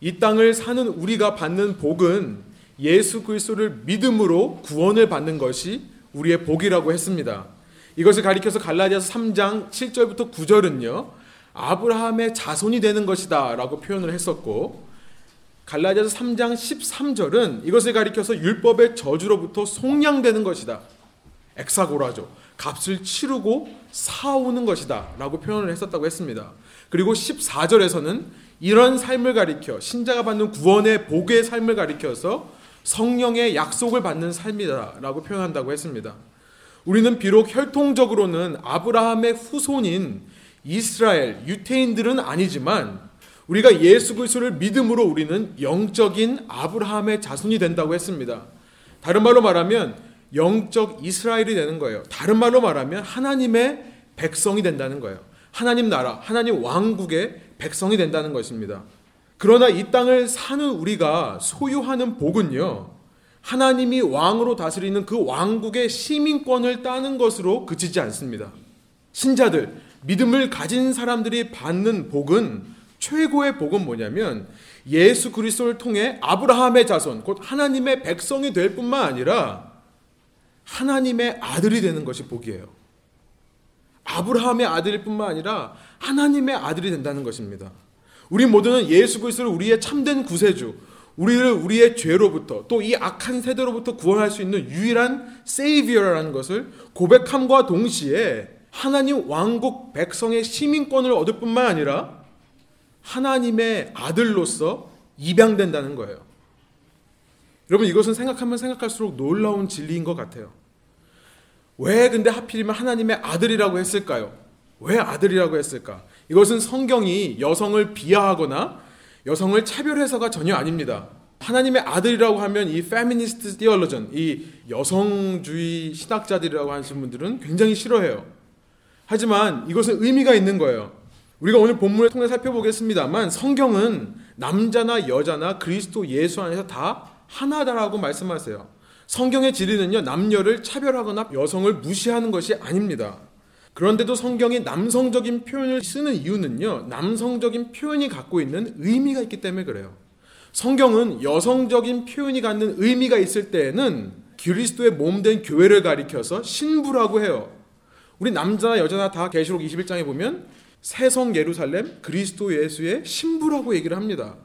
이 땅을 사는 우리가 받는 복은 예수 그리스도를 믿음으로 구원을 받는 것이 우리의 복이라고 했습니다. 이것을 가리켜서 갈라디아서 3장 7절부터 9절은요. 아브라함의 자손이 되는 것이다라고 표현을 했었고 갈라디아서 3장 13절은 이것을 가리켜서 율법의 저주로부터 속량되는 것이다. 엑사고라죠. 값을 치르고 사오는 것이다라고 표현을 했었다고 했습니다. 그리고 14절에서는 이런 삶을 가리켜 신자가 받는 구원의 복의 삶을 가리켜서 성령의 약속을 받는 삶이다라고 표현한다고 했습니다. 우리는 비록 혈통적으로는 아브라함의 후손인 이스라엘 유태인들은 아니지만 우리가 예수 그리스도를 믿음으로 우리는 영적인 아브라함의 자손이 된다고 했습니다. 다른 말로 말하면 영적 이스라엘이 되는 거예요. 다른 말로 말하면 하나님의 백성이 된다는 거예요. 하나님 나라, 하나님 왕국의 백성이 된다는 것입니다. 그러나 이 땅을 사는 우리가 소유하는 복은요, 하나님이 왕으로 다스리는 그 왕국의 시민권을 따는 것으로 그치지 않습니다. 신자들, 믿음을 가진 사람들이 받는 복은 최고의 복은 뭐냐면 예수 그리스도를 통해 아브라함의 자손, 곧 하나님의 백성이 될 뿐만 아니라 하나님의 아들이 되는 것이 복이에요. 아브라함의 아들일 뿐만 아니라 하나님의 아들이 된다는 것입니다. 우리 모두는 예수 그리스도를 우리의 참된 구세주, 우리를 우리의 죄로부터 또 이 악한 세대로부터 구원할 수 있는 유일한 세이비어라는 것을 고백함과 동시에 하나님 왕국 백성의 시민권을 얻을 뿐만 아니라 하나님의 아들로서 입양된다는 거예요. 여러분 이것은 생각하면 생각할수록 놀라운 진리인 것 같아요. 왜 근데 하필이면 하나님의 아들이라고 했을까요? 왜 아들이라고 했을까? 이것은 성경이 여성을 비하하거나 여성을 차별해서가 전혀 아닙니다. 하나님의 아들이라고 하면 이 페미니스트 티얼로전, 이 여성주의 신학자들이라고 하시는 분들은 굉장히 싫어해요. 하지만 이것은 의미가 있는 거예요. 우리가 오늘 본문을 통해 살펴보겠습니다만 성경은 남자나 여자나 그리스도 예수 안에서 다 하나다라고 말씀하세요. 성경의 진리는요, 남녀를 차별하거나 여성을 무시하는 것이 아닙니다. 그런데도 성경이 남성적인 표현을 쓰는 이유는요, 남성적인 표현이 갖고 있는 의미가 있기 때문에 그래요. 성경은 여성적인 표현이 갖는 의미가 있을 때에는 그리스도의 몸 된 교회를 가리켜서 신부라고 해요. 우리 남자나 여자나 다 계시록 21장에 보면 새성 예루살렘 그리스도 예수의 신부라고 얘기를 합니다.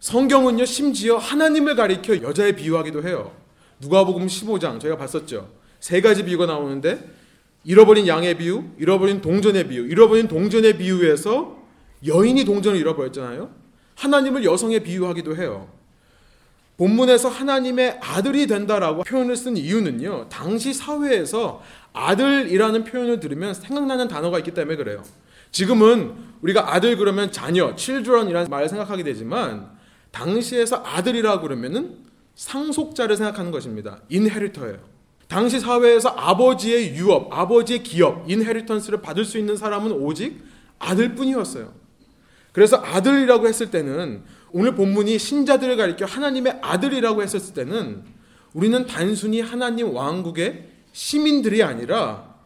성경은요 심지어 하나님을 가리켜 여자에 비유하기도 해요. 누가복음 15장 저희가 봤었죠. 세 가지 비유가 나오는데 잃어버린 양의 비유, 잃어버린 동전의 비유, 잃어버린 동전의 비유에서 여인이 동전을 잃어버렸잖아요. 하나님을 여성에 비유하기도 해요. 본문에서 하나님의 아들이 된다라고 표현을 쓴 이유는요. 당시 사회에서 아들이라는 표현을 들으면 생각나는 단어가 있기 때문에 그래요. 지금은 우리가 아들 그러면 자녀, children이라는 말을 생각하게 되지만 당시에서 아들이라 그러면은 상속자를 생각하는 것입니다. 인헤리터예요. 당시 사회에서 아버지의 유업, 아버지의 기업, 인헤리턴스를 받을 수 있는 사람은 오직 아들뿐이었어요. 그래서 아들이라고 했을 때는 오늘 본문이 신자들을 가리켜 하나님의 아들이라고 했을 때는 우리는 단순히 하나님 왕국의 시민들이 아니라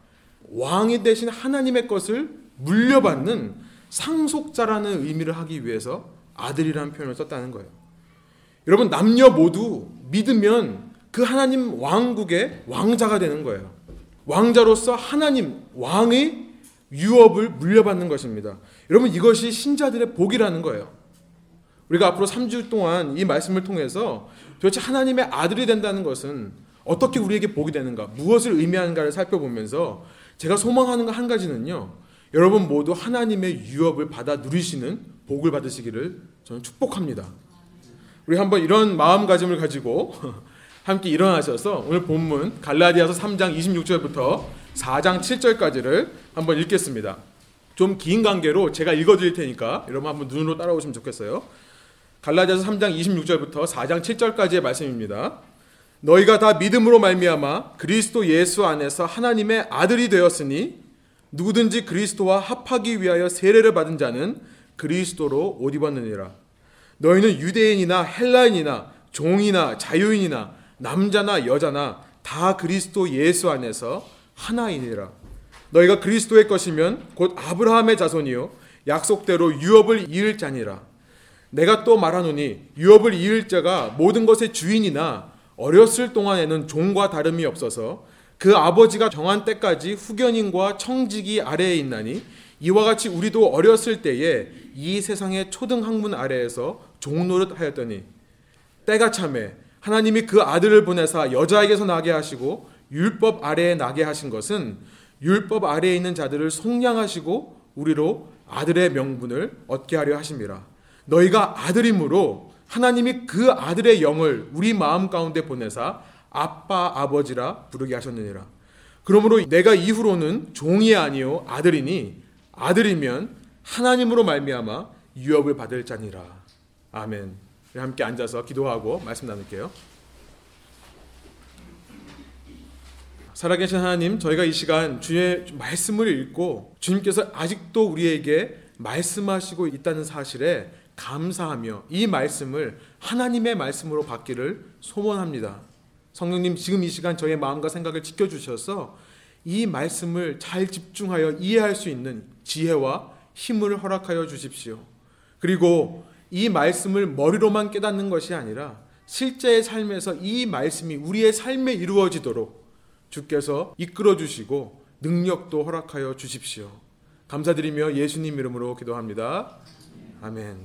왕이 되신 하나님의 것을 물려받는 상속자라는 의미를 하기 위해서 아들이라는 표현을 썼다는 거예요. 여러분 남녀 모두 믿으면 그 하나님 왕국의 왕자가 되는 거예요. 왕자로서 하나님 왕의 유업을 물려받는 것입니다. 여러분 이것이 신자들의 복이라는 거예요. 우리가 앞으로 3주 동안 이 말씀을 통해서 도대체 하나님의 아들이 된다는 것은 어떻게 우리에게 복이 되는가, 무엇을 의미하는가를 살펴보면서 제가 소망하는 거 한 가지는요. 여러분 모두 하나님의 유업을 받아 누리시는 복을 받으시기를 저는 축복합니다. 우리 한번 이런 마음가짐을 가지고 함께 일어나셔서 오늘 본문 갈라디아서 3장 26절부터 4장 7절까지를 한번 읽겠습니다. 좀 긴 관계로 제가 읽어드릴 테니까 여러분 한번 눈으로 따라오시면 좋겠어요. 갈라디아서 3장 26절부터 4장 7절까지의 말씀입니다. 너희가 다 믿음으로 말미암아 그리스도 예수 안에서 하나님의 아들이 되었으니 누구든지 그리스도와 합하기 위하여 세례를 받은 자는 그리스도로 옷 입었느니라. 너희는 유대인이나 헬라인이나 종이나 자유인이나 남자나 여자나 다 그리스도 예수 안에서 하나이니라. 너희가 그리스도의 것이면 곧 아브라함의 자손이요 약속대로 유업을 이을 자니라. 내가 또 말하노니 유업을 이을 자가 모든 것의 주인이나 어렸을 동안에는 종과 다름이 없어서 그 아버지가 정한 때까지 후견인과 청직이 아래에 있나니 이와 같이 우리도 어렸을 때에 이 세상의 초등 학문 아래에서 종노릇 하였더니 때가 참에 하나님이 그 아들을 보내사 여자에게서 나게 하시고 율법 아래에 나게 하신 것은 율법 아래에 있는 자들을 속량하시고 우리로 아들의 명분을 얻게 하려 하심이라. 너희가 아들이므로 하나님이 그 아들의 영을 우리 마음 가운데 보내사 아빠 아버지라 부르게 하셨느니라. 그러므로 내가 이후로는 종이 아니요 아들이니 아들이면 하나님으로 말미암아 유업을 받을 자니라. 아멘. 함께 앉아서 기도하고 말씀 나눌게요. 살아계신 하나님, 저희가 이 시간 주의 말씀을 읽고 주님께서 아직도 우리에게 말씀하시고 있다는 사실에 감사하며 이 말씀을 하나님의 말씀으로 받기를 소원합니다. 성령님 지금 이 시간 저의 마음과 생각을 지켜주셔서 이 말씀을 잘 집중하여 이해할 수 있는 지혜와 힘을 허락하여 주십시오. 그리고 이 말씀을 머리로만 깨닫는 것이 아니라 실제의 삶에서 이 말씀이 우리의 삶에 이루어지도록 주께서 이끌어 주시고 능력도 허락하여 주십시오. 감사드리며 예수님 이름으로 기도합니다. 아멘.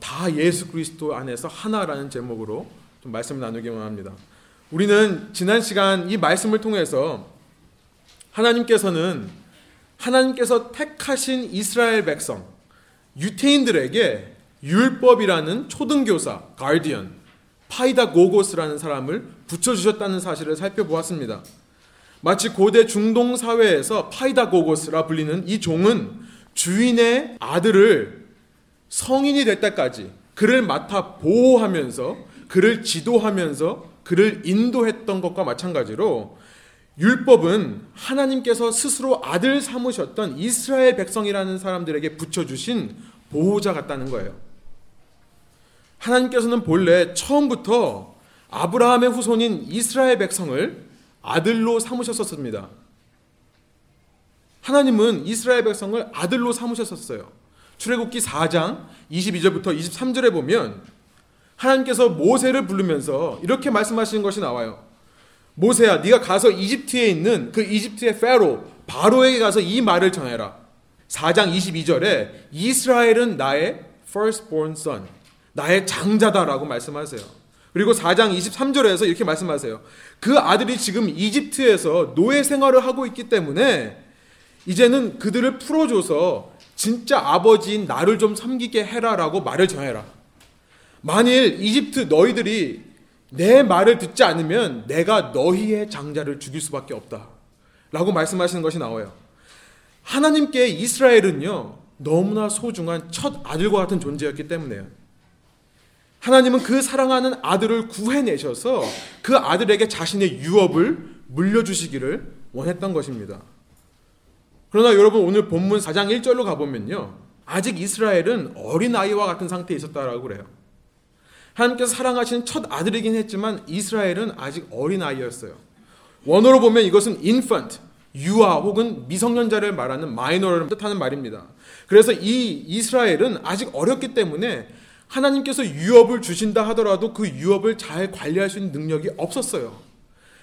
다 예수 그리스도 안에서 하나라는 제목으로 좀 말씀을 나누기만 합니다. 우리는 지난 시간 이 말씀을 통해서 하나님께서는 하나님께서 택하신 이스라엘 백성 유태인들에게 율법이라는 초등교사 가디언 파이다 고고스라는 사람을 붙여주셨다는 사실을 살펴보았습니다. 마치 고대 중동 사회에서 파이다 고고스라 불리는 이 종은 주인의 아들을 성인이 될 때까지 그를 맡아 보호하면서 그를 지도하면서 그를 인도했던 것과 마찬가지로 율법은 하나님께서 스스로 아들 삼으셨던 이스라엘 백성이라는 사람들에게 붙여주신 보호자 같다는 거예요. 하나님께서는 본래 처음부터 아브라함의 후손인 이스라엘 백성을 아들로 삼으셨었습니다. 하나님은 이스라엘 백성을 아들로 삼으셨었어요. 출애굽기 4장 22절부터 23절에 보면 하나님께서 모세를 부르면서 이렇게 말씀하시는 것이 나와요. 모세야, 네가 가서 이집트에 있는 그 이집트의 페로 바로에게 가서 이 말을 전해라. 4장 22절에 이스라엘은 나의 firstborn son, 나의 장자다라고 말씀하세요. 그리고 4장 23절에서 이렇게 말씀하세요. 그 아들이 지금 이집트에서 노예 생활을 하고 있기 때문에 이제는 그들을 풀어줘서 진짜 아버지인 나를 좀 섬기게 해라라고 말을 전해라. 만일 이집트 너희들이 내 말을 듣지 않으면 내가 너희의 장자를 죽일 수밖에 없다. 라고 말씀하시는 것이 나와요. 하나님께 이스라엘은요, 너무나 소중한 첫 아들과 같은 존재였기 때문에요. 하나님은 그 사랑하는 아들을 구해내셔서 그 아들에게 자신의 유업을 물려주시기를 원했던 것입니다. 그러나 여러분 오늘 본문 4장 1절로 가보면요. 아직 이스라엘은 어린아이와 같은 상태에 있었다라고 그래요. 하나님께서 사랑하시는 첫 아들이긴 했지만 이스라엘은 아직 어린 아이였어요. 원어로 보면 이것은 infant, 유아 혹은 미성년자를 말하는 마이너를 뜻하는 말입니다. 그래서 이 이스라엘은 아직 어렸기 때문에 하나님께서 유업을 주신다 하더라도 그 유업을 잘 관리할 수 있는 능력이 없었어요.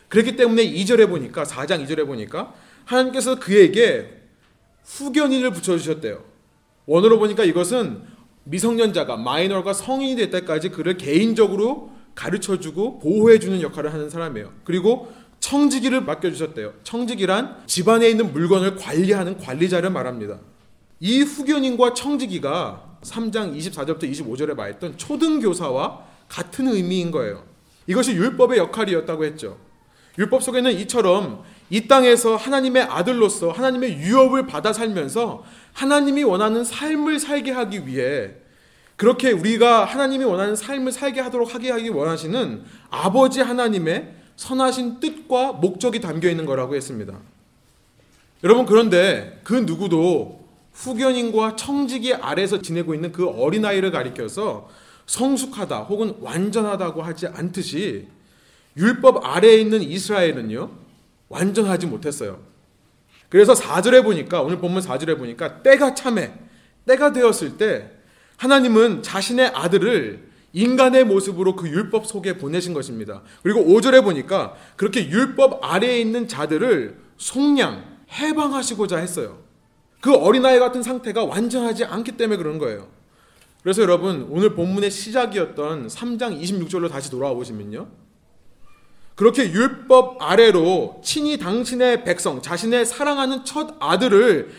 그렇기 때문에 2절에 보니까 4장 2절에 보니까 하나님께서 그에게 후견인을 붙여 주셨대요. 원어로 보니까 이것은 미성년자가 마이너가 성인이 될 때까지 그를 개인적으로 가르쳐주고 보호해주는 역할을 하는 사람이에요. 그리고 청지기를 맡겨주셨대요. 청지기란 집안에 있는 물건을 관리하는 관리자를 말합니다. 이 후견인과 청지기가 3장 24절부터 25절에 말했던 초등교사와 같은 의미인 거예요. 이것이 율법의 역할이었다고 했죠. 율법 속에는 이처럼 이 땅에서 하나님의 아들로서 하나님의 유업을 받아 살면서 하나님이 원하는 삶을 살게 하기 위해 그렇게 우리가 하나님이 원하는 삶을 살게 하도록 하게 하기 원하시는 아버지 하나님의 선하신 뜻과 목적이 담겨 있는 거라고 했습니다. 여러분 그런데 그 누구도 후견인과 청지기 아래서 지내고 있는 그 어린아이를 가리켜서 성숙하다 혹은 완전하다고 하지 않듯이 율법 아래에 있는 이스라엘은요 완전하지 못했어요. 그래서 4절에 보니까 오늘 본문 4절에 보니까 때가 참해 때가 되었을 때 하나님은 자신의 아들을 인간의 모습으로 그 율법 속에 보내신 것입니다. 그리고 5절에 보니까 그렇게 율법 아래에 있는 자들을 속량, 해방하시고자 했어요. 그 어린아이 같은 상태가 완전하지 않기 때문에 그런 거예요. 그래서 여러분, 오늘 본문의 시작이었던 3장 26절로 다시 돌아와 보시면요. 그렇게 율법 아래로 친히 당신의 백성, 자신의 사랑하는 첫 아들을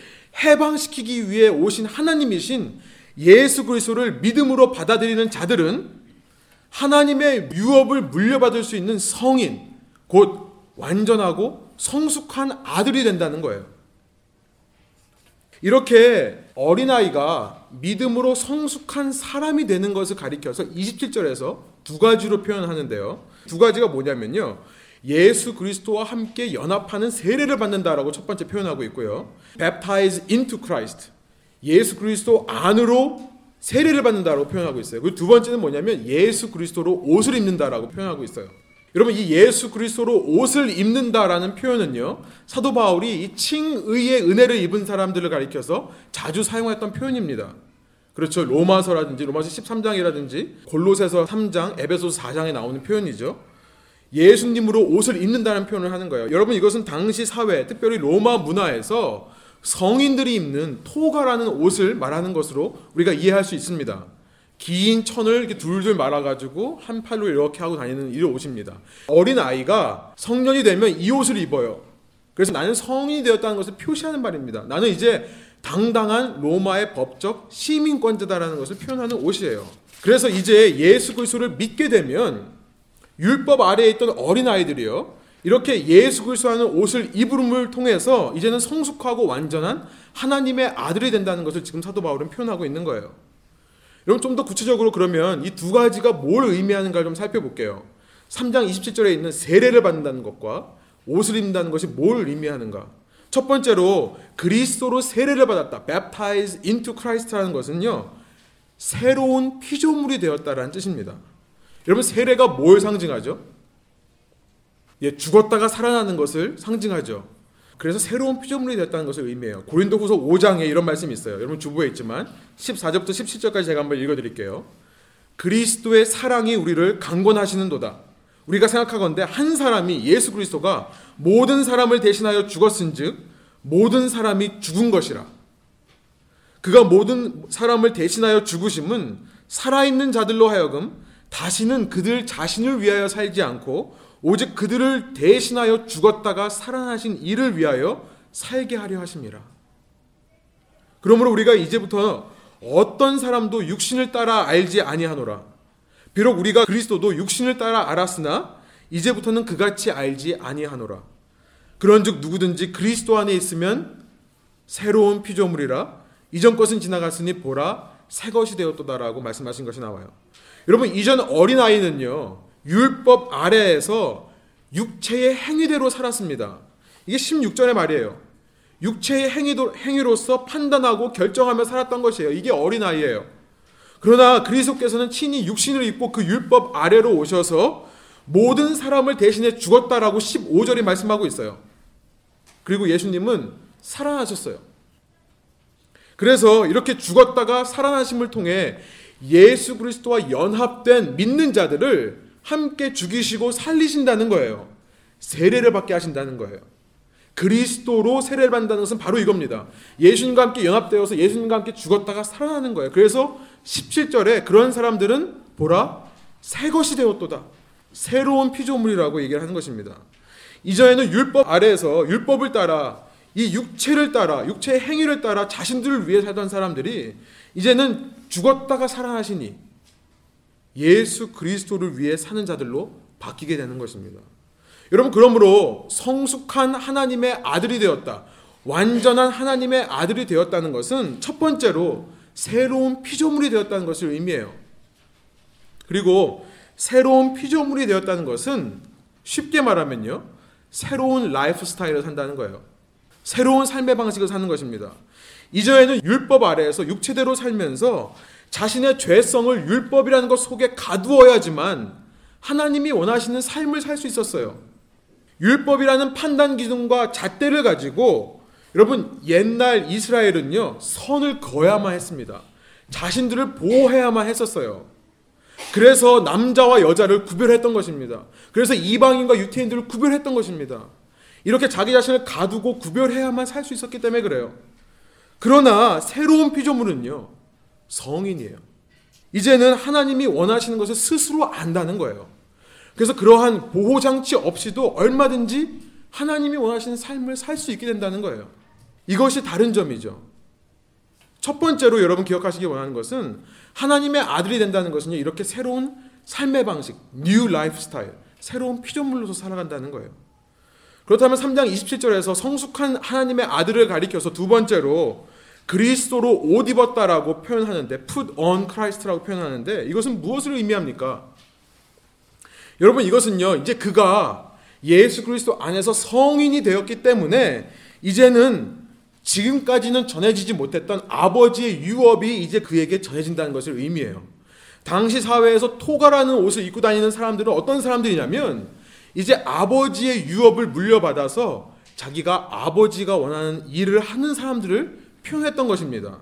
해방시키기 위해 오신 하나님이신 예수 그리스도를 믿음으로 받아들이는 자들은 하나님의 유업을 물려받을 수 있는 성인, 곧 완전하고 성숙한 아들이 된다는 거예요. 이렇게 어린아이가 믿음으로 성숙한 사람이 되는 것을 가리켜서 27절에서 두 가지로 표현하는데요. 두 가지가 뭐냐면요. 예수 그리스도와 함께 연합하는 세례를 받는다라고 첫 번째 표현하고 있고요. baptize into Christ. 예수 그리스도 안으로 세례를 받는다라고 표현하고 있어요. 그리고 두 번째는 뭐냐면 예수 그리스도로 옷을 입는다라고 표현하고 있어요. 여러분 이 예수 그리스도로 옷을 입는다라는 표현은요. 사도 바울이 이 칭의의 은혜를 입은 사람들을 가리켜서 자주 사용했던 표현입니다. 그렇죠. 로마서라든지 로마서 13장이라든지 골로새서 3장, 에베소서 4장에 나오는 표현이죠. 예수님으로 옷을 입는다는 표현을 하는 거예요. 여러분 이것은 당시 사회, 특별히 로마 문화에서 성인들이 입는 토가라는 옷을 말하는 것으로 우리가 이해할 수 있습니다. 긴 천을 이렇게 둘둘 말아가지고 한 팔로 이렇게 하고 다니는 이 옷입니다. 어린 아이가 성년이 되면 이 옷을 입어요. 그래서 나는 성인이 되었다는 것을 표시하는 말입니다. 나는 이제 당당한 로마의 법적 시민권자다라는 것을 표현하는 옷이에요. 그래서 이제 예수 그리스도를 믿게 되면 율법 아래에 있던 어린 아이들이요. 이렇게 예수 그리스도 하는 옷을 입음을 통해서 이제는 성숙하고 완전한 하나님의 아들이 된다는 것을 지금 사도 바울은 표현하고 있는 거예요. 여러분 좀 더 구체적으로 그러면 이 두 가지가 뭘 의미하는가 좀 살펴볼게요. 3장 27절에 있는 세례를 받는다는 것과 옷을 입는다는 것이 뭘 의미하는가? 첫 번째로 그리스도로 세례를 받았다. baptize into Christ라는 것은요. 새로운 피조물이 되었다라는 뜻입니다. 여러분 세례가 뭘 상징하죠? 예, 죽었다가 살아나는 것을 상징하죠. 그래서 새로운 피조물이 됐다는 것을 의미해요. 고린도후서 5장에 이런 말씀이 있어요. 여러분 주부에 있지만 14절부터 17절까지 제가 한번 읽어 드릴게요. 그리스도의 사랑이 우리를 강권하시는도다. 우리가 생각하건대 한 사람이 예수 그리스도가 모든 사람을 대신하여 죽었은즉 모든 사람이 죽은 것이라. 그가 모든 사람을 대신하여 죽으심은 살아있는 자들로 하여금 다시는 그들 자신을 위하여 살지 않고 오직 그들을 대신하여 죽었다가 살아나신 이를 위하여 살게 하려 하십니다. 그러므로 우리가 이제부터 어떤 사람도 육신을 따라 알지 아니하노라. 비록 우리가 그리스도도 육신을 따라 알았으나 이제부터는 그같이 알지 아니하노라. 그런즉 누구든지 그리스도 안에 있으면 새로운 피조물이라 이전 것은 지나갔으니 보라 새 것이 되었도다라고 말씀하신 것이 나와요. 여러분 이전 어린 아이는요 율법 아래에서 육체의 행위대로 살았습니다. 이게 16절의 말이에요. 육체의 행위도, 행위로서 판단하고 결정하며 살았던 것이에요. 이게 어린아이예요. 그러나 그리스도께서는 친히 육신을 입고 그 율법 아래로 오셔서 모든 사람을 대신해 죽었다라고 15절이 말씀하고 있어요. 그리고 예수님은 살아나셨어요. 그래서 이렇게 죽었다가 살아나심을 통해 예수 그리스도와 연합된 믿는 자들을 함께 죽이시고 살리신다는 거예요. 세례를 받게 하신다는 거예요. 그리스도로 세례를 받는다는 것은 바로 이겁니다. 예수님과 함께 연합되어서 예수님과 함께 죽었다가 살아나는 거예요. 그래서 17절에 그런 사람들은 보라 새 것이 되었도다. 새로운 피조물이라고 얘기를 하는 것입니다. 이전에는 율법 아래에서 율법을 따라 이 육체를 따라 육체의 행위를 따라 자신들을 위해 살던 사람들이 이제는 죽었다가 살아나시니 예수 그리스도를 위해 사는 자들로 바뀌게 되는 것입니다. 여러분 그러므로 성숙한 하나님의 아들이 되었다. 완전한 하나님의 아들이 되었다는 것은 첫 번째로 새로운 피조물이 되었다는 것을 의미해요. 그리고 새로운 피조물이 되었다는 것은 쉽게 말하면요. 새로운 라이프 스타일을 산다는 거예요. 새로운 삶의 방식을 사는 것입니다. 이전에는 율법 아래에서 육체대로 살면서 자신의 죄성을 율법이라는 것 속에 가두어야지만 하나님이 원하시는 삶을 살 수 있었어요. 율법이라는 판단 기준과 잣대를 가지고 여러분 옛날 이스라엘은요 선을 그어야만 했습니다. 자신들을 보호해야만 했었어요. 그래서 남자와 여자를 구별했던 것입니다. 그래서 이방인과 유태인들을 구별했던 것입니다. 이렇게 자기 자신을 가두고 구별해야만 살 수 있었기 때문에 그래요. 그러나 새로운 피조물은요, 성인이에요. 이제는 하나님이 원하시는 것을 스스로 안다는 거예요. 그래서 그러한 보호 장치 없이도 얼마든지 하나님이 원하시는 삶을 살 수 있게 된다는 거예요. 이것이 다른 점이죠. 첫 번째로 여러분 기억하시기 원하는 것은 하나님의 아들이 된다는 것은요, 이렇게 새로운 삶의 방식, new lifestyle, 새로운 피조물로서 살아간다는 거예요. 그렇다면 3장 27절에서 성숙한 하나님의 아들을 가리켜서 두 번째로 그리스도로 옷 입었다라고 표현하는데 put on Christ라고 표현하는데 이것은 무엇을 의미합니까? 여러분 이것은요 이제 그가 예수 그리스도 안에서 성인이 되었기 때문에 이제는 지금까지는 전해지지 못했던 아버지의 유업이 이제 그에게 전해진다는 것을 의미해요. 당시 사회에서 토가라는 옷을 입고 다니는 사람들은 어떤 사람들이냐면 이제 아버지의 유업을 물려받아서 자기가 아버지가 원하는 일을 하는 사람들을 표현했던 것입니다.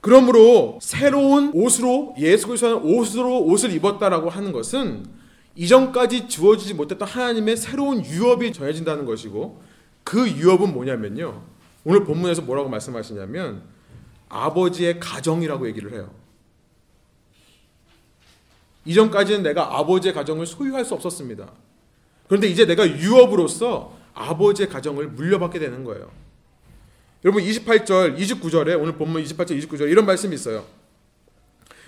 그러므로 새로운 옷으로 예수 그리스도는 옷으로 옷을 입었다라고 하는 것은 이전까지 주어지지 못했던 하나님의 새로운 유업이 전해진다는 것이고 그 유업은 뭐냐면요. 오늘 본문에서 뭐라고 말씀하시냐면 아버지의 가정이라고 얘기를 해요. 이전까지는 내가 아버지의 가정을 소유할 수 없었습니다. 그런데 이제 내가 유업으로서 아버지의 가정을 물려받게 되는 거예요. 여러분 28절, 29절에 오늘 본문 28절, 29절 이런 말씀이 있어요.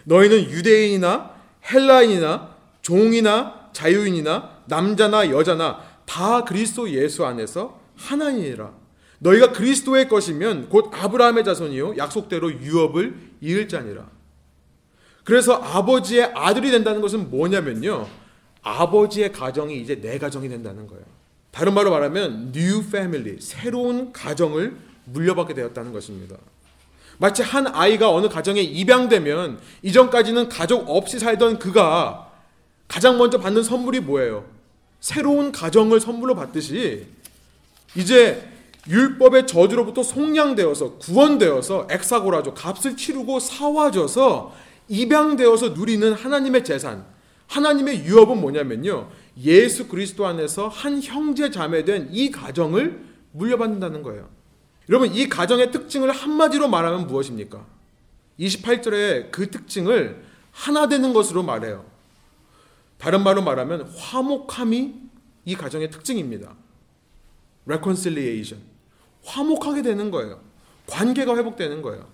너희는 유대인이나 헬라인이나 종이나 자유인이나 남자나 여자나 다 그리스도 예수 안에서 하나님이라. 너희가 그리스도의 것이면 곧 아브라함의 자손이요 약속대로 유업을 이을 자니라. 그래서 아버지의 아들이 된다는 것은 뭐냐면요. 아버지의 가정이 이제 내 가정이 된다는 거예요. 다른 말로 말하면 new family, 새로운 가정을 물려받게 되었다는 것입니다. 마치 한 아이가 어느 가정에 입양되면 이전까지는 가족 없이 살던 그가 가장 먼저 받는 선물이 뭐예요? 새로운 가정을 선물로 받듯이 이제 율법의 저주로부터 속량되어서 구원되어서 엑사고라죠. 값을 치르고 사와져서 입양되어서 누리는 하나님의 재산, 하나님의 유업은 뭐냐면요. 예수 그리스도 안에서 한 형제 자매된 이 가정을 물려받는다는 거예요. 여러분 이 가정의 특징을 한마디로 말하면 무엇입니까? 28절에 그 특징을 하나 되는 것으로 말해요. 다른 말로 말하면 화목함이 이 가정의 특징입니다. reconciliation. 화목하게 되는 거예요. 관계가 회복되는 거예요.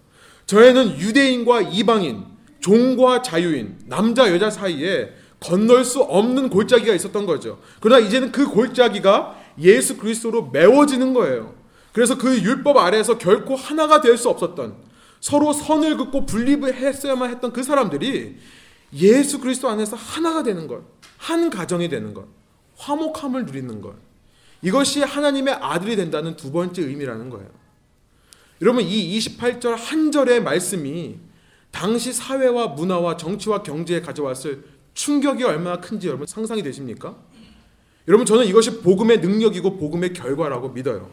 저에는 유대인과 이방인, 종과 자유인, 남자 여자 사이에 건널 수 없는 골짜기가 있었던 거죠. 그러나 이제는 그 골짜기가 예수 그리스도로 메워지는 거예요. 그래서 그 율법 아래에서 결코 하나가 될 수 없었던 서로 선을 긋고 분립했어야만 했던 그 사람들이 예수 그리스도 안에서 하나가 되는 것, 한 가정이 되는 것, 화목함을 누리는 것. 이것이 하나님의 아들이 된다는 두 번째 의미라는 거예요. 여러분 이 28절 한 절의 말씀이 당시 사회와 문화와 정치와 경제에 가져왔을 충격이 얼마나 큰지 여러분 상상이 되십니까? 여러분 저는 이것이 복음의 능력이고 복음의 결과라고 믿어요.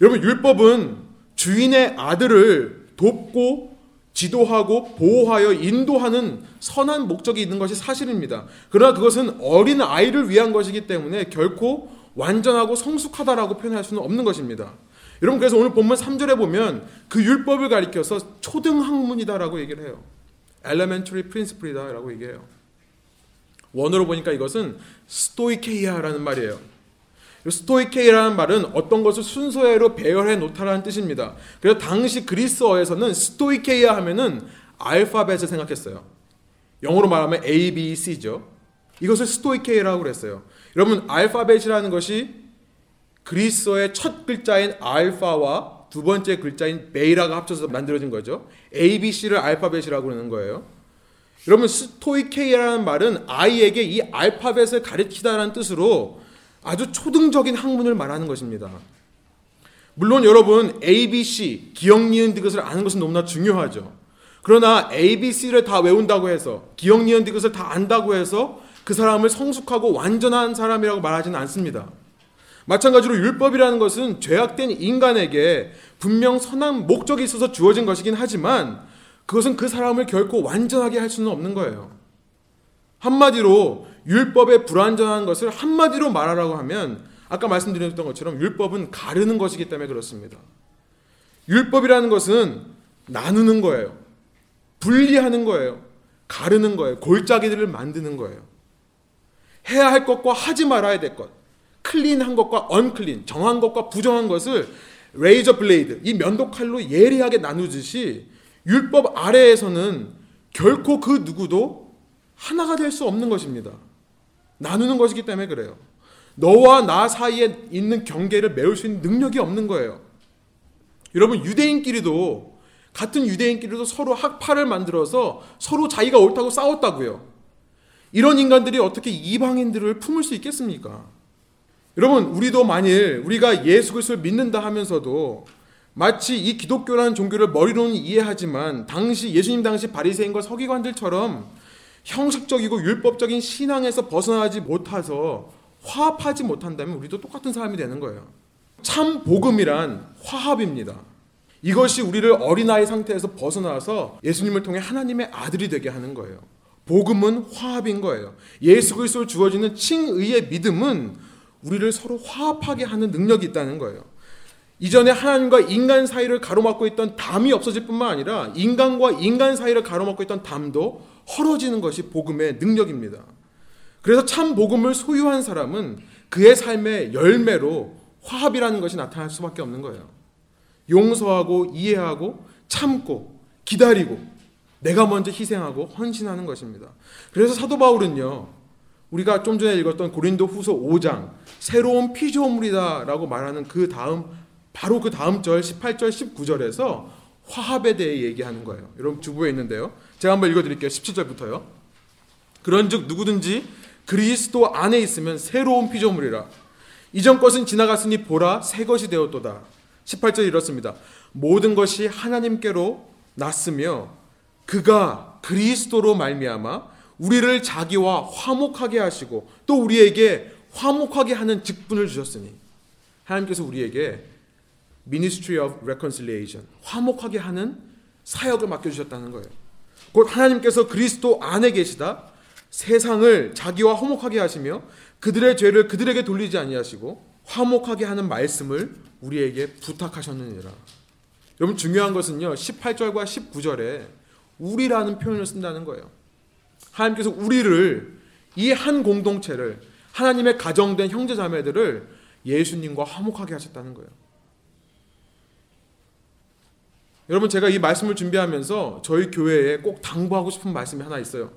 여러분 율법은 주인의 아들을 돕고 지도하고 보호하여 인도하는 선한 목적이 있는 것이 사실입니다. 그러나 그것은 어린 아이를 위한 것이기 때문에 결코 완전하고 성숙하다라고 표현할 수는 없는 것입니다. 여러분 그래서 오늘 본문 3절에 보면 그 율법을 가리켜서 초등 학문이다라고 얘기를 해요. elementary principle이다라고 얘기해요. 원어로 보니까 이것은 στοιχεῖα라는 말이에요. στοιχεῖα라는 말은 어떤 것을 순서대로 배열해 놓다라는 뜻입니다. 그래서 당시 그리스어에서는 στοιχεῖα 하면은 알파벳을 생각했어요. 영어로 말하면 A, B, C죠. 이것을 στοιχεῖα라고 그랬어요. 여러분 알파벳이라는 것이 그리스어의 첫 글자인 알파와 두 번째 글자인 베타가 합쳐서 만들어진 거죠. A, B, C를 알파벳이라고 그러는 거예요. 여러분 스토이케이라는 말은 아이에게 이 알파벳을 가르치다라는 뜻으로 아주 초등적인 학문을 말하는 것입니다. 물론 여러분 A, B, C 기억, 니은, 디귿을 아는 것은 너무나 중요하죠. 그러나 A, B, C를 다 외운다고 해서 기억, 니은, 디귿을 다 안다고 해서 그 사람을 성숙하고 완전한 사람이라고 말하지는 않습니다. 마찬가지로 율법이라는 것은 죄악된 인간에게 분명 선한 목적이 있어서 주어진 것이긴 하지만 그것은 그 사람을 결코 완전하게 할 수는 없는 거예요. 한마디로 율법의 불완전한 것을 한마디로 말하라고 하면 아까 말씀드렸던 것처럼 율법은 가르는 것이기 때문에 그렇습니다. 율법이라는 것은 나누는 거예요. 분리하는 거예요. 가르는 거예요. 골짜기들을 만드는 거예요. 해야 할 것과 하지 말아야 될 것. 클린한 것과 언클린, 정한 것과 부정한 것을 razor blade, 이 면도칼로 예리하게 나누듯이 율법 아래에서는 결코 그 누구도 하나가 될 수 없는 것입니다. 나누는 것이기 때문에 그래요. 너와 나 사이에 있는 경계를 메울 수 있는 능력이 없는 거예요. 여러분 유대인끼리도 같은 유대인끼리도 서로 학파를 만들어서 서로 자기가 옳다고 싸웠다고요. 이런 인간들이 어떻게 이방인들을 품을 수 있겠습니까? 여러분 우리도 만일 우리가 예수 그리스도를 믿는다 하면서도 마치 이 기독교라는 종교를 머리로는 이해하지만 당시 예수님 당시 바리새인과 서기관들처럼 형식적이고 율법적인 신앙에서 벗어나지 못해서 화합하지 못한다면 우리도 똑같은 사람이 되는 거예요. 참 복음이란 화합입니다. 이것이 우리를 어린아이 상태에서 벗어나서 예수님을 통해 하나님의 아들이 되게 하는 거예요. 복음은 화합인 거예요. 예수 그리스도를 주어지는 칭의의 믿음은 우리를 서로 화합하게 하는 능력이 있다는 거예요. 이전에 하나님과 인간 사이를 가로막고 있던 담이 없어질 뿐만 아니라 인간과 인간 사이를 가로막고 있던 담도 헐어지는 것이 복음의 능력입니다. 그래서 참 복음을 소유한 사람은 그의 삶의 열매로 화합이라는 것이 나타날 수밖에 없는 거예요. 용서하고 이해하고 참고 기다리고 내가 먼저 희생하고 헌신하는 것입니다. 그래서 사도 바울은요. 우리가 좀 전에 읽었던 고린도 후서 5장 새로운 피조물이다라고 말하는 그 다음 바로 그 다음 절 18절 19절에서 화합에 대해 얘기하는 거예요. 여러분 주부에 있는데요. 제가 한번 읽어 드릴게요. 17절부터요. 그런즉 누구든지 그리스도 안에 있으면 새로운 피조물이라 이전 것은 지나갔으니 보라 새 것이 되었도다. 18절 이렇습니다. 모든 것이 하나님께로 났으며 그가 그리스도로 말미암아 우리를 자기와 화목하게 하시고 또 우리에게 화목하게 하는 직분을 주셨으니 하나님께서 우리에게 Ministry of Reconciliation 화목하게 하는 사역을 맡겨 주셨다는 거예요. 곧 하나님께서 그리스도 안에 계시다 세상을 자기와 화목하게 하시며 그들의 죄를 그들에게 돌리지 아니하시고 화목하게 하는 말씀을 우리에게 부탁하셨느니라. 여러분 중요한 것은요. 18절과 19절에 우리라는 표현을 쓴다는 거예요. 하나님께서 우리를 이 한 공동체를 하나님의 가정된 형제 자매들을 예수님과 화목하게 하셨다는 거예요. 여러분 제가 이 말씀을 준비하면서 저희 교회에 꼭 당부하고 싶은 말씀이 하나 있어요.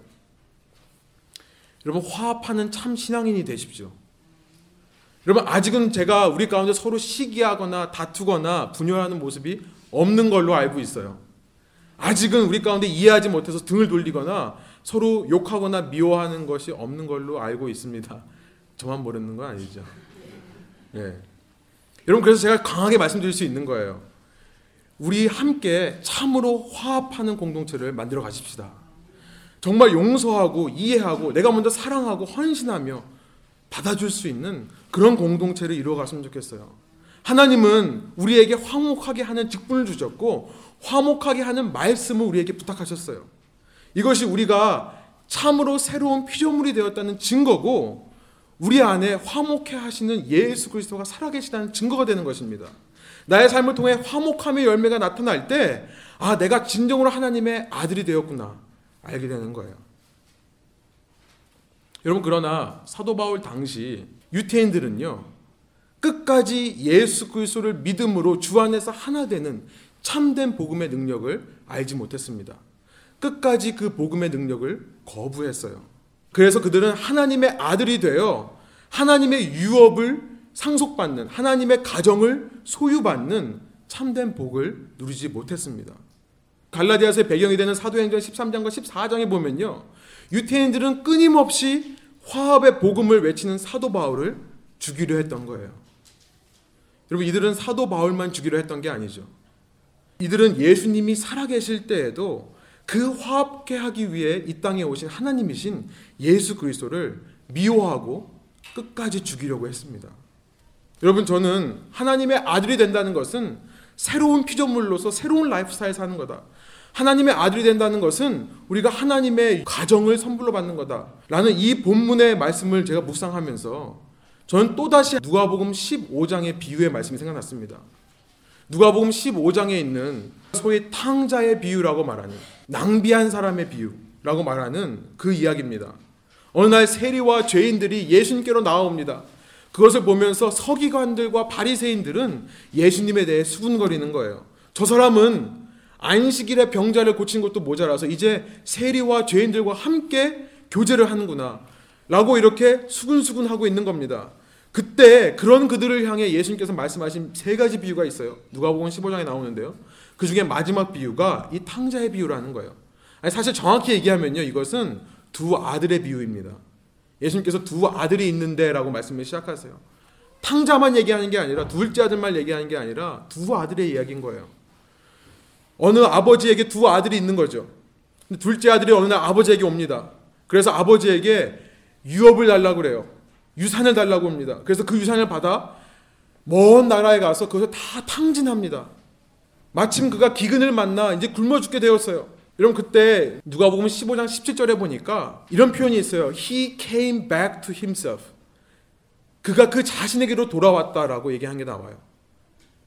여러분 화합하는 참 신앙인이 되십시오. 여러분 아직은 제가 우리 가운데 서로 시기하거나 다투거나 분열하는 모습이 없는 걸로 알고 있어요. 아직은 우리 가운데 이해하지 못해서 등을 돌리거나 서로 욕하거나 미워하는 것이 없는 걸로 알고 있습니다. 저만 모르는 건 아니죠. 예. 여러분 그래서 제가 강하게 말씀드릴 수 있는 거예요. 우리 함께 참으로 화합하는 공동체를 만들어 가십시다. 정말 용서하고 이해하고 내가 먼저 사랑하고 헌신하며 받아줄 수 있는 그런 공동체를 이루어 갔으면 좋겠어요. 하나님은 우리에게 화목하게 하는 직분을 주셨고 화목하게 하는 말씀을 우리에게 부탁하셨어요. 이것이 우리가 참으로 새로운 피조물이 되었다는 증거고 우리 안에 화목해 하시는 예수 그리스도가 살아계시다는 증거가 되는 것입니다. 나의 삶을 통해 화목함의 열매가 나타날 때, 아, 내가 진정으로 하나님의 아들이 되었구나. 알게 되는 거예요. 여러분, 그러나 사도 바울 당시 유태인들은요, 끝까지 예수 그리스도를 믿음으로 주 안에서 하나 되는 참된 복음의 능력을 알지 못했습니다. 끝까지 그 복음의 능력을 거부했어요. 그래서 그들은 하나님의 아들이 되어 하나님의 유업을 상속받는 하나님의 가정을 소유받는 참된 복을 누리지 못했습니다. 갈라디아서의 배경이 되는 사도행전 13장과 14장에 보면요. 유태인들은 끊임없이 화합의 복음을 외치는 사도 바울을 죽이려 했던 거예요. 여러분 이들은 사도 바울만 죽이려 했던 게 아니죠. 이들은 예수님이 살아계실 때에도 그 화합케 하기 위해 이 땅에 오신 하나님이신 예수 그리스도를 미워하고 끝까지 죽이려고 했습니다. 여러분 저는 하나님의 아들이 된다는 것은 새로운 피조물로서 새로운 라이프 스타일 사는 거다. 하나님의 아들이 된다는 것은 우리가 하나님의 가정을 선물로 받는 거다 라는 이 본문의 말씀을 제가 묵상하면서 저는 또다시 누가복음 15장의 비유의 말씀이 생각났습니다. 누가복음 15장에 있는 소위 탕자의 비유라고 말하는 낭비한 사람의 비유라고 말하는 그 이야기입니다. 어느 날 세리와 죄인들이 예수님께로 나옵니다. 그것을 보면서 서기관들과 바리새인들은 예수님에 대해 수군거리는 거예요. 저 사람은 안식일에 병자를 고친 것도 모자라서 이제 세리와 죄인들과 함께 교제를 하는구나. 라고 이렇게 수근수근 하고 있는 겁니다. 그때 그런 그들을 향해 예수님께서 말씀하신 세 가지 비유가 있어요. 누가복음 15장에 나오는데요. 그 중에 마지막 비유가 이 탕자의 비유라는 거예요. 사실 정확히 얘기하면요. 이것은 두 아들의 비유입니다. 예수님께서 두 아들이 있는데라고 말씀을 시작하세요. 탕자만 얘기하는 게 아니라 둘째 아들만 얘기하는 게 아니라 두 아들의 이야기인 거예요. 어느 아버지에게 두 아들이 있는 거죠. 둘째 아들이 어느 날 아버지에게 옵니다. 그래서 아버지에게 유업을 달라고 그래요. 유산을 달라고 합니다. 그래서 그 유산을 받아 먼 나라에 가서 거기서 다 탕진합니다. 마침 그가 기근을 만나 이제 굶어 죽게 되었어요. 여러분 그때 누가 보면 15장 17절에 보니까 이런 표현이 있어요. He came back to himself. 그가 그 자신에게로 돌아왔다라고 얘기한 게 나와요.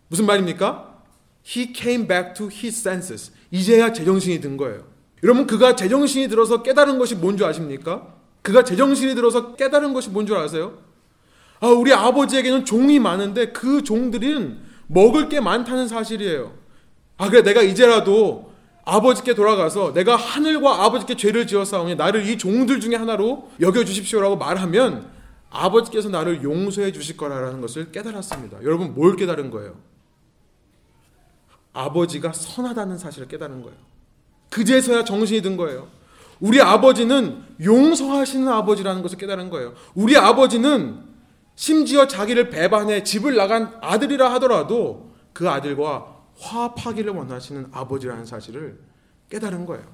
무슨 말입니까? He came back to his senses. 이제야 제정신이 든 거예요. 여러분 그가 제정신이 들어서 깨달은 것이 뭔 줄 아십니까? 그가 제정신이 들어서 깨달은 것이 뭔 줄 아세요? 아, 우리 아버지에게는 종이 많은데 그 종들은 먹을 게 많다는 사실이에요. 아, 그래 내가 이제라도 아버지께 돌아가서 내가 하늘과 아버지께 죄를 지었사오니 나를 이 종들 중에 하나로 여겨 주십시오라고 말하면 아버지께서 나를 용서해 주실 거라는 것을 깨달았습니다. 여러분 뭘 깨달은 거예요? 아버지가 선하다는 사실을 깨달은 거예요. 그제서야 정신이 든 거예요. 우리 아버지는 용서하시는 아버지라는 것을 깨달은 거예요. 우리 아버지는 심지어 자기를 배반해 집을 나간 아들이라 하더라도 그 아들과 화합하기를 원하시는 아버지라는 사실을 깨달은 거예요.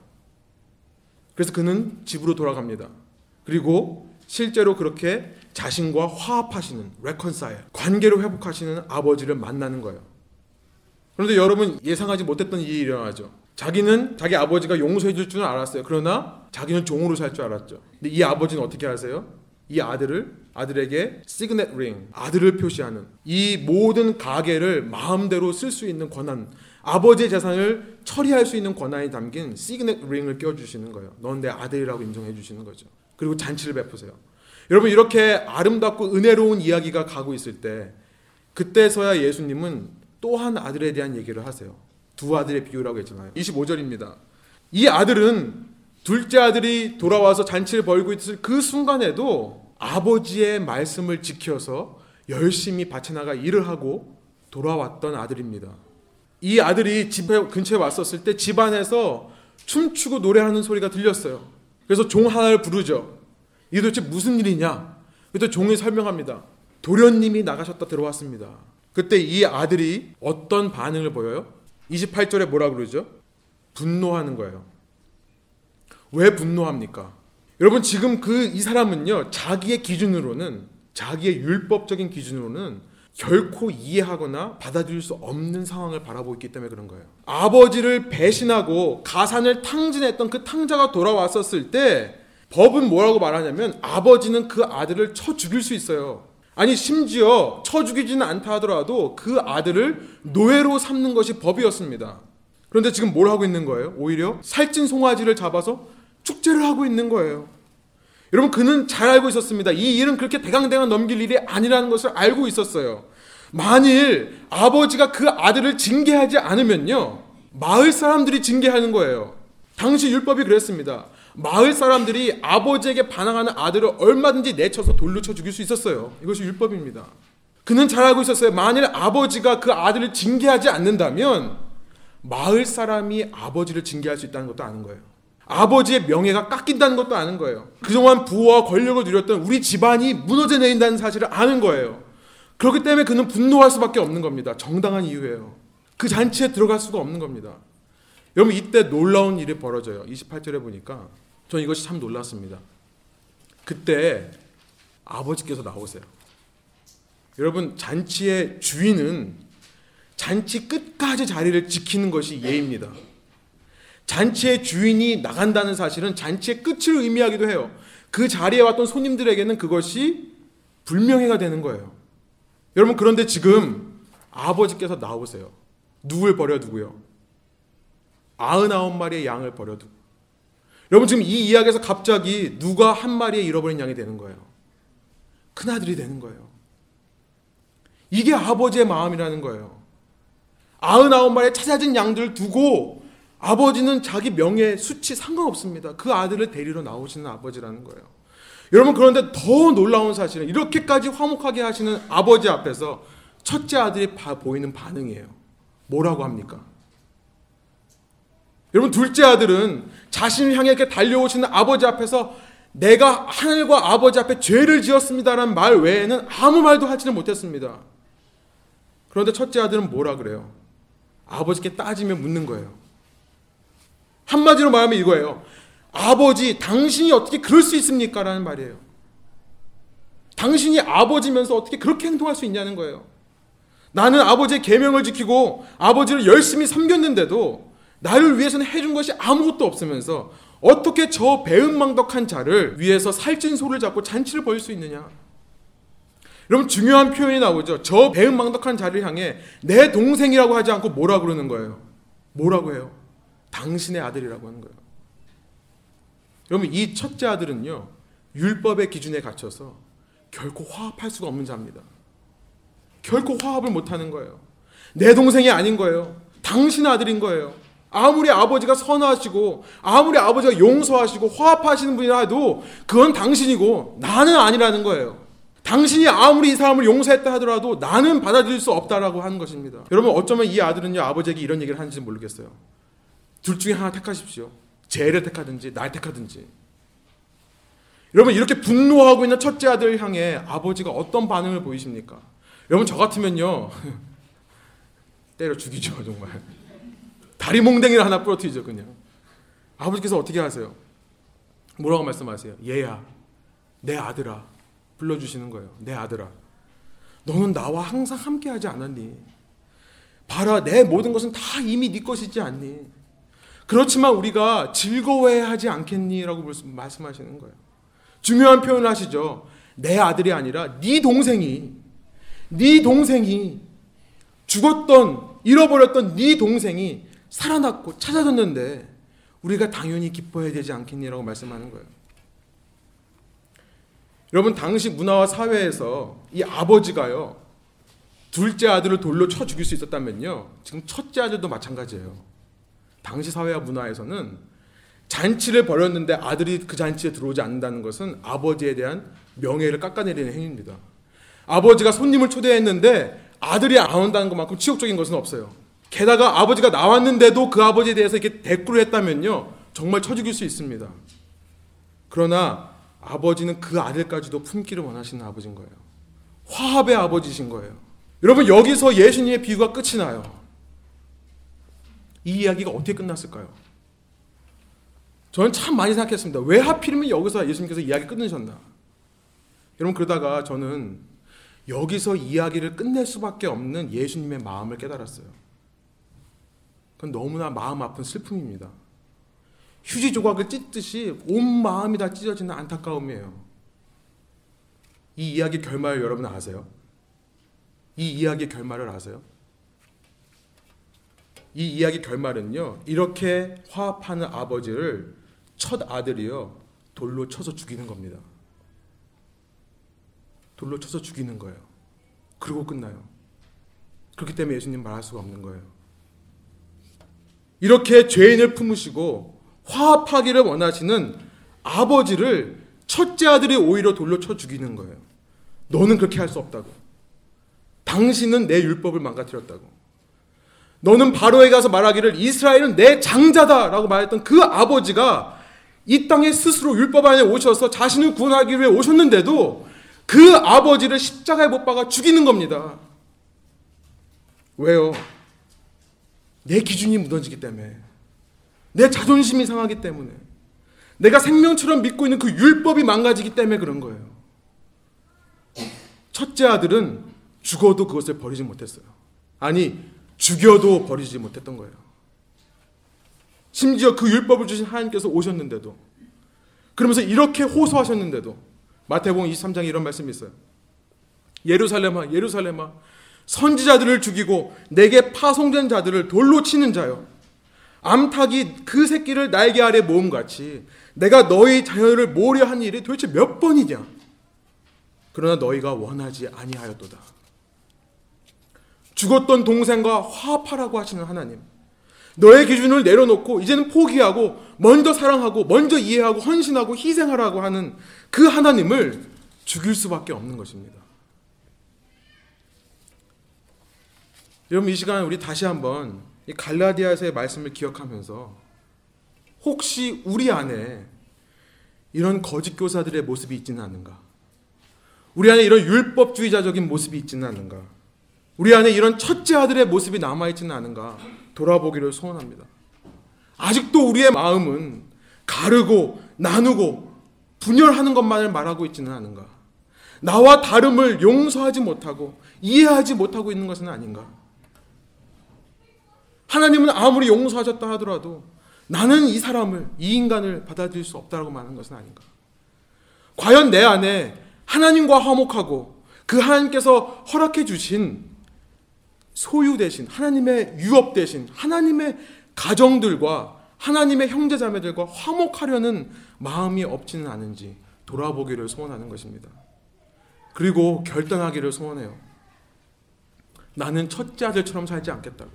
그래서 그는 집으로 돌아갑니다. 그리고 실제로 그렇게 자신과 화합하시는 reconcile, 관계를 회복하시는 아버지를 만나는 거예요. 그런데 여러분 예상하지 못했던 일이 일어나죠. 자기는 자기 아버지가 용서해 줄 줄은 알았어요. 그러나 자기는 종으로 살 줄 알았죠. 근데 이 아버지는 어떻게 하세요? 이 아들을 아들에게 시그넷 링, 아들을 표시하는 이 모든 가계를 마음대로 쓸 수 있는 권한, 아버지의 재산을 처리할 수 있는 권한이 담긴 시그넷 링을 껴 주시는 거예요. 넌 내 아들이라고 인정해 주시는 거죠. 그리고 잔치를 베푸세요. 여러분 이렇게 아름답고 은혜로운 이야기가 가고 있을 때 그때서야 예수님은 또 한 아들에 대한 얘기를 하세요. 두 아들의 비유라고 했잖아요. 25절입니다. 이 아들은 둘째 아들이 돌아와서 잔치를 벌고 있을 그 순간에도 아버지의 말씀을 지켜서 열심히 밭에 나가 일을 하고 돌아왔던 아들입니다. 이 아들이 집 근처에 왔었을 때 집안에서 춤추고 노래하는 소리가 들렸어요. 그래서 종 하나를 부르죠. 이게 도대체 무슨 일이냐? 그때 종이 설명합니다. 도련님이 나가셨다 들어왔습니다. 그때 이 아들이 어떤 반응을 보여요? 28절에 뭐라 그러죠? 분노하는 거예요. 왜 분노합니까? 여러분 지금 그 이 사람은요 자기의 기준으로는 자기의 율법적인 기준으로는 결코 이해하거나 받아들일 수 없는 상황을 바라보고 있기 때문에 그런 거예요. 아버지를 배신하고 가산을 탕진했던 그 탕자가 돌아왔었을 때 법은 뭐라고 말하냐면 아버지는 그 아들을 쳐 죽일 수 있어요. 아니 심지어 쳐 죽이지는 않다 하더라도 그 아들을 노예로 삼는 것이 법이었습니다. 그런데 지금 뭘 하고 있는 거예요? 오히려 살찐 송아지를 잡아서 축제를 하고 있는 거예요. 여러분 그는 잘 알고 있었습니다. 이 일은 그렇게 대강대강 넘길 일이 아니라는 것을 알고 있었어요. 만일 아버지가 그 아들을 징계하지 않으면요. 마을 사람들이 징계하는 거예요. 당시 율법이 그랬습니다. 마을 사람들이 아버지에게 반항하는 아들을 얼마든지 내쳐서 돌로 쳐 죽일 수 있었어요. 이것이 율법입니다. 그는 잘 알고 있었어요. 만일 아버지가 그 아들을 징계하지 않는다면 마을 사람이 아버지를 징계할 수 있다는 것도 아는 거예요. 아버지의 명예가 깎인다는 것도 아는 거예요. 그동안 부와 권력을 누렸던 우리 집안이 무너져 내린다는 사실을 아는 거예요. 그렇기 때문에 그는 분노할 수밖에 없는 겁니다. 정당한 이유예요. 그 잔치에 들어갈 수가 없는 겁니다. 여러분 이때 놀라운 일이 벌어져요. 28절에 보니까 전 이것이 참 놀랐습니다. 그때 아버지께서 나오세요. 여러분 잔치의 주인은 잔치 끝까지 자리를 지키는 것이 예입니다. 잔치의 주인이 나간다는 사실은 잔치의 끝을 의미하기도 해요. 그 자리에 왔던 손님들에게는 그것이 불명예가 되는 거예요. 여러분 그런데 지금 아버지께서 나오세요. 누굴 버려 두고요? 아흔아홉 마리의 양을 버려 두고. 여러분 지금 이 이야기에서 갑자기 누가 한 마리의 잃어버린 양이 되는 거예요. 큰아들이 되는 거예요. 이게 아버지의 마음이라는 거예요. 아흔아홉 마리의 찾아진 양들을 두고 아버지는 자기 명예, 수치 상관없습니다. 그 아들을 데리러 나오시는 아버지라는 거예요. 여러분 그런데 더 놀라운 사실은 이렇게까지 화목하게 하시는 아버지 앞에서 첫째 아들이 보이는 반응이에요. 뭐라고 합니까? 여러분 둘째 아들은 자신을 향해 이렇게 달려오시는 아버지 앞에서 내가 하늘과 아버지 앞에 죄를 지었습니다라는 말 외에는 아무 말도 하지는 못했습니다. 그런데 첫째 아들은 뭐라 그래요? 아버지께 따지며 묻는 거예요. 한마디로 말하면 이거예요. 아버지, 당신이 어떻게 그럴 수 있습니까? 라는 말이에요. 당신이 아버지면서 어떻게 그렇게 행동할 수 있냐는 거예요. 나는 아버지의 계명을 지키고 아버지를 열심히 섬겼는데도 나를 위해서는 해준 것이 아무것도 없으면서 어떻게 저 배은망덕한 자를 위해서 살찐 소를 잡고 잔치를 벌일 수 있느냐? 여러분 중요한 표현이 나오죠. 저 배은망덕한 자를 향해 내 동생이라고 하지 않고 뭐라 그러는 거예요? 뭐라고 해요? 당신의 아들이라고 하는 거예요. 여러분 이 첫째 아들은요 율법의 기준에 갇혀서 결코 화합할 수가 없는 자입니다. 결코 화합을 못하는 거예요. 내 동생이 아닌 거예요. 당신 아들인 거예요. 아무리 아버지가 선하시고 아무리 아버지가 용서하시고 화합하시는 분이라도 그건 당신이고 나는 아니라는 거예요. 당신이 아무리 이 사람을 용서했다 하더라도 나는 받아들일 수 없다라고 하는 것입니다. 여러분 어쩌면 이 아들은요 아버지에게 이런 얘기를 하는지 모르겠어요. 둘 중에 하나 택하십시오. 죄를 택하든지 날 택하든지. 여러분 이렇게 분노하고 있는 첫째 아들을 향해 아버지가 어떤 반응을 보이십니까? 여러분 저 같으면요 때려 죽이죠 정말. 다리 몽댕이를 하나 부러뜨리죠 그냥. 아버지께서 어떻게 하세요? 뭐라고 말씀하세요? 얘야, 내 아들아 불러주시는 거예요. 내 아들아, 너는 나와 항상 함께하지 않았니? 봐라, 내 모든 것은 다 이미 네 것이지 않니? 그렇지만 우리가 즐거워해야 하지 않겠니라고 말씀하시는 거예요. 중요한 표현을 하시죠. 내 아들이 아니라 네 동생이 네 동생이 죽었던 잃어버렸던 네 동생이 살아났고 찾아졌는데 우리가 당연히 기뻐해야 되지 않겠니라고 말씀하는 거예요. 여러분 당시 문화와 사회에서 이 아버지가요 둘째 아들을 돌로 쳐 죽일 수 있었다면요 지금 첫째 아들도 마찬가지예요. 당시 사회와 문화에서는 잔치를 벌였는데 아들이 그 잔치에 들어오지 않는다는 것은 아버지에 대한 명예를 깎아내리는 행위입니다. 아버지가 손님을 초대했는데 아들이 안 온다는 것만큼 치욕적인 것은 없어요. 게다가 아버지가 나왔는데도 그 아버지에 대해서 이렇게 대꾸를 했다면요. 정말 쳐 죽일 수 있습니다. 그러나 아버지는 그 아들까지도 품기를 원하시는 아버지인 거예요. 화합의 아버지신 거예요. 여러분 여기서 예수님의 비유가 끝이 나요. 이 이야기가 어떻게 끝났을까요? 저는 참 많이 생각했습니다. 왜 하필이면 여기서 예수님께서 이야기 끝내셨나? 여러분 그러다가 저는 여기서 이야기를 끝낼 수밖에 없는 예수님의 마음을 깨달았어요. 그건 너무나 마음 아픈 슬픔입니다. 휴지 조각을 찢듯이 온 마음이 다 찢어지는 안타까움이에요. 이 이야기 결말을 여러분 아세요? 이 이야기 결말을 아세요? 이 이야기 결말은요. 이렇게 화합하는 아버지를 첫 아들이요. 돌로 쳐서 죽이는 겁니다. 돌로 쳐서 죽이는 거예요. 그리고 끝나요. 그렇기 때문에 예수님 말할 수가 없는 거예요. 이렇게 죄인을 품으시고 화합하기를 원하시는 아버지를 첫째 아들이 오히려 돌로 쳐 죽이는 거예요. 너는 그렇게 할 수 없다고. 당신은 내 율법을 망가뜨렸다고. 너는 바로에 가서 말하기를 이스라엘은 내 장자다라고 말했던 그 아버지가 이 땅에 스스로 율법 안에 오셔서 자신을 구원하기 위해 오셨는데도 그 아버지를 십자가에 못 박아 죽이는 겁니다. 왜요? 내 기준이 무너지기 때문에. 내 자존심이 상하기 때문에. 내가 생명처럼 믿고 있는 그 율법이 망가지기 때문에 그런 거예요. 첫째 아들은 죽어도 그것을 버리지 못했어요. 아니, 죽여도 버리지 못했던 거예요. 심지어 그 율법을 주신 하나님께서 오셨는데도 그러면서 이렇게 호소하셨는데도 마태복음 23장에 이런 말씀이 있어요. 예루살렘아 예루살렘아 선지자들을 죽이고 내게 파송된 자들을 돌로 치는 자여 암탉이 그 새끼를 날개 아래 모음같이 내가 너희 자녀를 모으려 한 일이 도대체 몇 번이냐 그러나 너희가 원하지 아니하였도다 죽었던 동생과 화합하라고 하시는 하나님 너의 기준을 내려놓고 이제는 포기하고 먼저 사랑하고 먼저 이해하고 헌신하고 희생하라고 하는 그 하나님을 죽일 수밖에 없는 것입니다. 여러분 이 시간 우리 다시 한번 이 갈라디아서의 말씀을 기억하면서 혹시 우리 안에 이런 거짓 교사들의 모습이 있지는 않은가? 우리 안에 이런 율법주의자적인 모습이 있지는 않은가? 우리 안에 이런 첫째 아들의 모습이 남아 있지는 않은가? 돌아보기를 소원합니다. 아직도 우리의 마음은 가르고 나누고 분열하는 것만을 말하고 있지는 않은가? 나와 다름을 용서하지 못하고 이해하지 못하고 있는 것은 아닌가? 하나님은 아무리 용서하셨다 하더라도 나는 이 사람을, 이 인간을 받아들일 수 없다고 말하는 것은 아닌가? 과연 내 안에 하나님과 화목하고 그 하나님께서 허락해 주신 소유 대신 하나님의 유업 대신 하나님의 가정들과 하나님의 형제자매들과 화목하려는 마음이 없지는 않은지 돌아보기를 소원하는 것입니다. 그리고 결단하기를 소원해요. 나는 첫째 아들처럼 살지 않겠다고.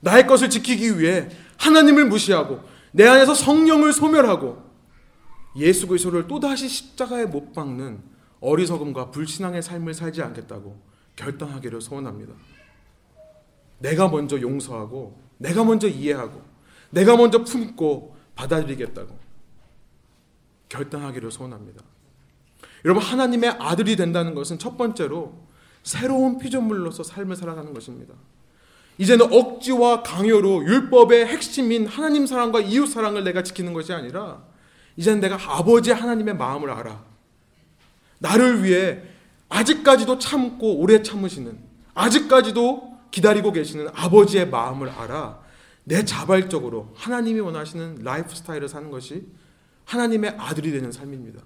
나의 것을 지키기 위해 하나님을 무시하고 내 안에서 성령을 소멸하고 예수 그리스도를 또다시 십자가에 못 박는 어리석음과 불신앙의 삶을 살지 않겠다고 결단하기를 소원합니다. 내가 먼저 용서하고 내가 먼저 이해하고 내가 먼저 품고 받아들이겠다고 결단하기를 소원합니다. 여러분 하나님의 아들이 된다는 것은 첫 번째로 새로운 피조물로서 삶을 살아가는 것입니다. 이제는 억지와 강요로 율법의 핵심인 하나님 사랑과 이웃 사랑을 내가 지키는 것이 아니라 이제는 내가 아버지 하나님의 마음을 알아. 나를 위해 아직까지도 참고 오래 참으시는 아직까지도 기다리고 계시는 아버지의 마음을 알아 내 자발적으로 하나님이 원하시는 라이프 스타일을 사는 것이 하나님의 아들이 되는 삶입니다.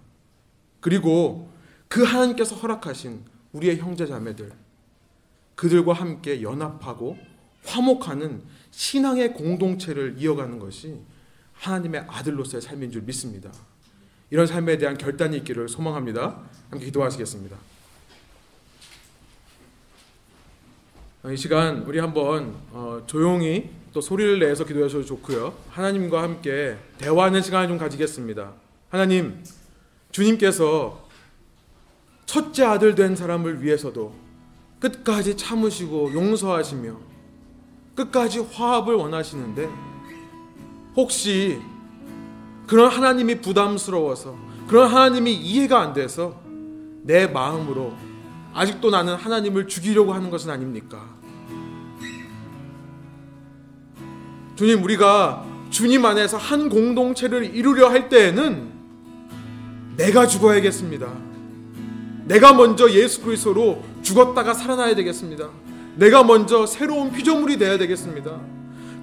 그리고 그 하나님께서 허락하신 우리의 형제 자매들 그들과 함께 연합하고 화목하는 신앙의 공동체를 이어가는 것이 하나님의 아들로서의 삶인 줄 믿습니다. 이런 삶에 대한 결단이 있기를 소망합니다. 함께 기도하시겠습니다. 이 시간 우리 한번 어, 조용히 또 소리를 내서 기도하셔도 좋고요. 하나님과 함께 대화하는 시간을 좀 가지겠습니다. 하나님, 주님께서 첫째 아들 된 사람을 위해서도 끝까지 참으시고 용서하시며 끝까지 화합을 원하시는데 혹시 그런 하나님이 부담스러워서 그런 하나님이 이해가 안 돼서 내 마음으로 아직도 나는 하나님을 죽이려고 하는 것은 아닙니까? 주님, 우리가 주님 안에서 한 공동체를 이루려 할 때에는 내가 죽어야겠습니다. 내가 먼저 예수 그리스도로 죽었다가 살아나야 되겠습니다. 내가 먼저 새로운 피조물이 되어야 되겠습니다.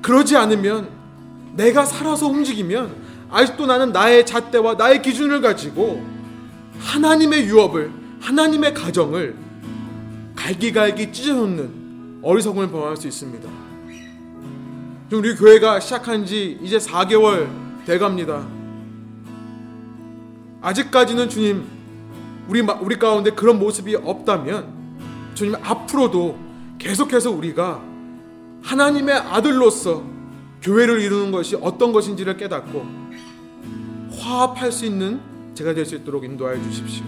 그러지 않으면 내가 살아서 움직이면 아직도 나는 나의 잣대와 나의 기준을 가지고 하나님의 유업을 하나님의 가정을 갈기갈기 찢어놓는 어리석음을 범할 수 있습니다. 우리 교회가 시작한 지 이제 4개월 돼갑니다. 아직까지는 주님 우리 우리 가운데 그런 모습이 없다면 주님 앞으로도 계속해서 우리가 하나님의 아들로서 교회를 이루는 것이 어떤 것인지를 깨닫고 화합할 수 있는 제가 될 수 있도록 인도하여 주십시오.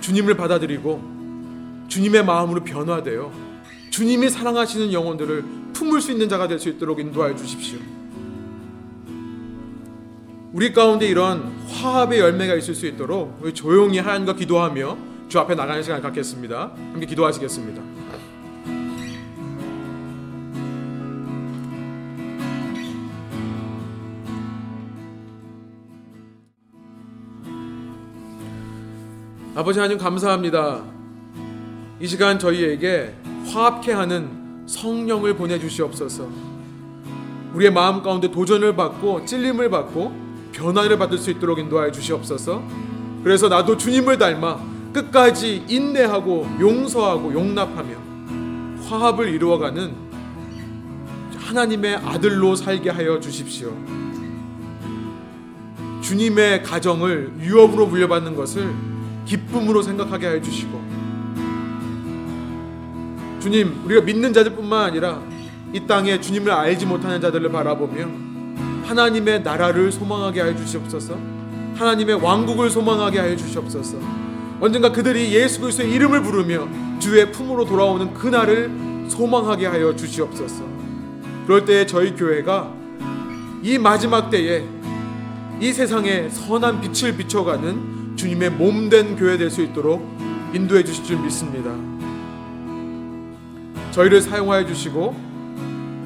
주님을 받아들이고 주님의 마음으로 변화되어 주님이 사랑하시는 영혼들을 품을 수 있는 자가 될 수 있도록 인도하여 주십시오. 우리 가운데 이런 화합의 열매가 있을 수 있도록 우리 조용히 하나님과 기도하며 주 앞에 나가는 시간을 갖겠습니다. 함께 기도하시겠습니다. 아버지 하나님 감사합니다. 이 시간 저희에게 화합케 하는 성령을 보내주시옵소서. 우리의 마음 가운데 도전을 받고 찔림을 받고 변화를 받을 수 있도록 인도하여 주시옵소서. 그래서 나도 주님을 닮아 끝까지 인내하고 용서하고 용납하며 화합을 이루어가는 하나님의 아들로 살게 하여 주십시오. 주님의 가정을 유업으로 물려받는 것을 기쁨으로 생각하게 하여 주시고 주님 우리가 믿는 자들뿐만 아니라 이 땅에 주님을 알지 못하는 자들을 바라보며 하나님의 나라를 소망하게 하여 주시옵소서. 하나님의 왕국을 소망하게 하여 주시옵소서. 언젠가 그들이 예수 그리스도의 이름을 부르며 주의 품으로 돌아오는 그날을 소망하게 하여 주시옵소서. 그럴 때에 저희 교회가 이 마지막 때에 이 세상에 선한 빛을 비춰가는 주님의 몸 된 교회 될 수 있도록 인도해 주실 줄 믿습니다. 저희를 사용하여 주시고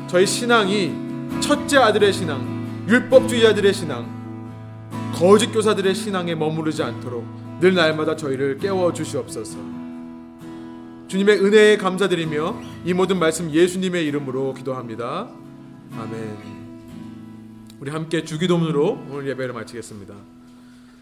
저희 신앙이 첫째 아들의 신앙, 율법주의자들의 신앙, 거짓 교사들의 신앙에 머무르지 않도록 늘 날마다 저희를 깨워 주시옵소서. 주님의 은혜에 감사드리며 이 모든 말씀 예수님의 이름으로 기도합니다. 아멘. 우리 함께 주기도문으로 오늘 예배를 마치겠습니다.